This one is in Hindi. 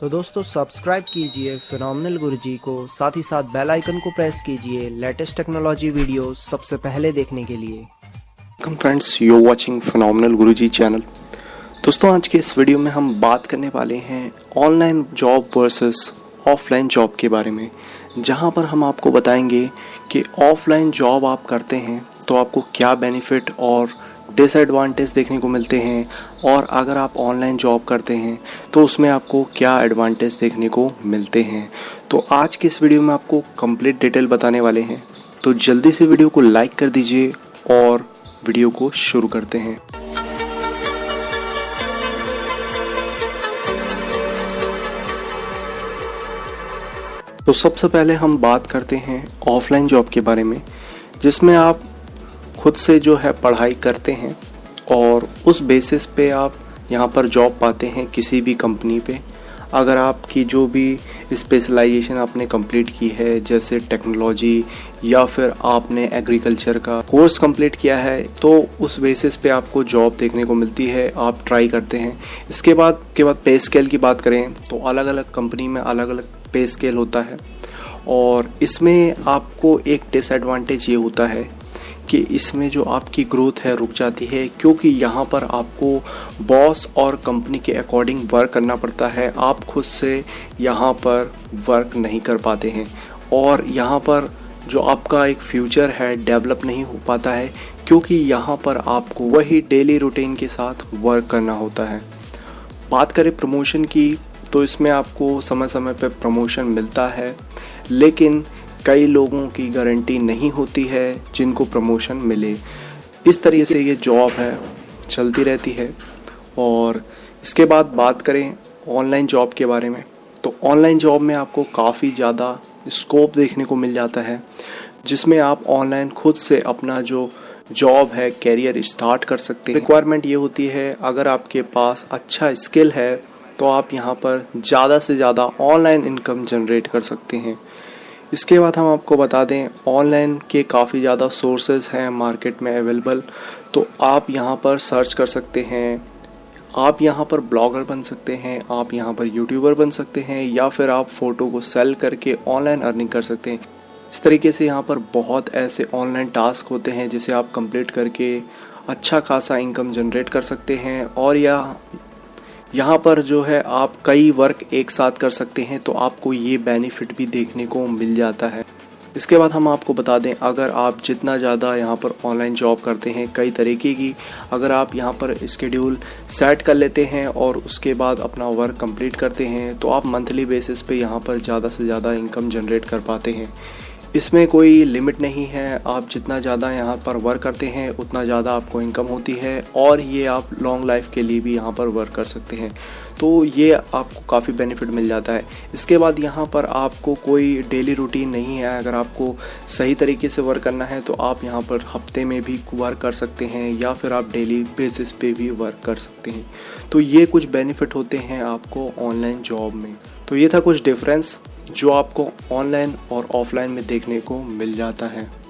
तो दोस्तों सब्सक्राइब कीजिए फिनोमिनल गुरुजी को, साथ ही साथ बेल आइकन को प्रेस कीजिए लेटेस्ट टेक्नोलॉजी वीडियो सबसे पहले देखने के लिए। Welcome friends you watching phenomenal Guruji channel दोस्तों, आज के इस वीडियो में हम बात करने वाले हैं online job versus offline job के बारे में, जहाँ पर हम आपको बताएँगे कि ऑफलाइन जॉब आप करते हैं तो आपको क्या बेनिफिट और डिसएडवांटेज देखने को मिलते हैं और अगर आप ऑनलाइन जॉब करते हैं तो उसमें आपको क्या एडवांटेज देखने को मिलते हैं? तो आज के इस वीडियो में आपको कंप्लीट डिटेल बताने वाले हैं। तो जल्दी से वीडियो को लाइक कर दीजिए और वीडियो को शुरू करते हैं। तो सबसे पहले हम बात करते हैं ऑफलाइन जॉब के बारे में, जिसमें आप खुद से जो है पढ़ाई करते हैं और उस बेसिस पे आप यहाँ पर जॉब पाते हैं किसी भी कंपनी पे। अगर आपकी जो भी स्पेशलाइजेशन आपने कंप्लीट की है, जैसे टेक्नोलॉजी या फिर आपने एग्रीकल्चर का कोर्स कंप्लीट किया है तो उस बेसिस पे आपको जॉब देखने को मिलती है, आप ट्राई करते हैं। इसके बाद, के बाद पे स्केल की बात करें तो अलग अलग कंपनी में अलग अलग पे स्केल होता है। और इसमें आपको एक डिसएडवांटेज ये होता है कि इसमें जो आपकी ग्रोथ है, रुक जाती है, क्योंकि यहाँ पर आपको बॉस और कंपनी के अकॉर्डिंग वर्क करना पड़ता है। आप खुद से यहाँ पर वर्क नहीं कर पाते हैं। और यहाँ पर जो आपका एक फ्यूचर है डेवलप नहीं हो पाता है, क्योंकि यहाँ पर आपको वही डेली रूटीन के साथ वर्क करना होता है। बात करें प्रमोशन की तो इसमें आपको समय समय पर प्रमोशन मिलता है, लेकिन कई लोगों की गारंटी नहीं होती है जिनको प्रमोशन मिले। इस तरीके से ये जॉब है, चलती रहती है। और इसके बाद बात करें ऑनलाइन जॉब के बारे में तो ऑनलाइन जॉब में आपको काफ़ी ज़्यादा स्कोप देखने को मिल जाता है, जिसमें आप ऑनलाइन खुद से अपना जो जॉब है कैरियर स्टार्ट कर सकते हैं। रिक्वायरमेंट ये होती है, अगर आपके पास अच्छा स्किल है तो आप यहाँ पर ज़्यादा से ज़्यादा ऑनलाइन इनकम जनरेट कर सकते हैं। इसके बाद हम आपको बता दें ऑनलाइन के काफ़ी ज़्यादा सोर्सेज हैं मार्केट में अवेलेबल तो आप यहाँ पर सर्च कर सकते हैं। आप यहाँ पर ब्लॉगर बन सकते हैं, आप यहाँ पर यूट्यूबर बन सकते हैं, या फिर आप फ़ोटो को सेल करके ऑनलाइन अर्निंग कर सकते हैं। इस तरीके से यहाँ पर बहुत ऐसे ऑनलाइन टास्क होते हैं जिसे आप कंप्लीट करके अच्छा खासा इनकम जनरेट कर सकते हैं, और या यहाँ पर जो है आप कई वर्क एक साथ कर सकते हैं तो आपको ये बेनिफिट भी देखने को मिल जाता है। इसके बाद हम आपको बता दें, अगर आप जितना ज़्यादा यहाँ पर ऑनलाइन जॉब करते हैं, कई तरीके की, अगर आप यहाँ पर स्केड्यूल सेट कर लेते हैं और उसके बाद अपना वर्क कंप्लीट करते हैं तो आप मंथली बेसिस पे यहाँ पर ज़्यादा से ज़्यादा इनकम जनरेट कर पाते हैं। इसमें कोई लिमिट नहीं है। आप जितना ज़्यादा यहाँ पर वर्क करते हैं, उतना ज़्यादा आपको इनकम होती है और ये आप लॉन्ग लाइफ के लिए भी यहाँ पर वर्क कर सकते हैं। तो ये आपको काफ़ी बेनिफिट मिल जाता है। इसके बाद यहाँ पर आपको कोई डेली रूटीन नहीं है। अगर आपको सही तरीके से वर्क करना है तो आप यहाँ पर हफ़्ते में भी वर्क कर सकते हैं या फिर आप डेली बेसिस पे भी वर्क कर सकते हैं। तो ये कुछ बेनिफिट होते हैं आपको ऑनलाइन जॉब में। तो ये था कुछ डिफरेंस जो आपको ऑनलाइन और ऑफलाइन में देखने को मिल जाता है।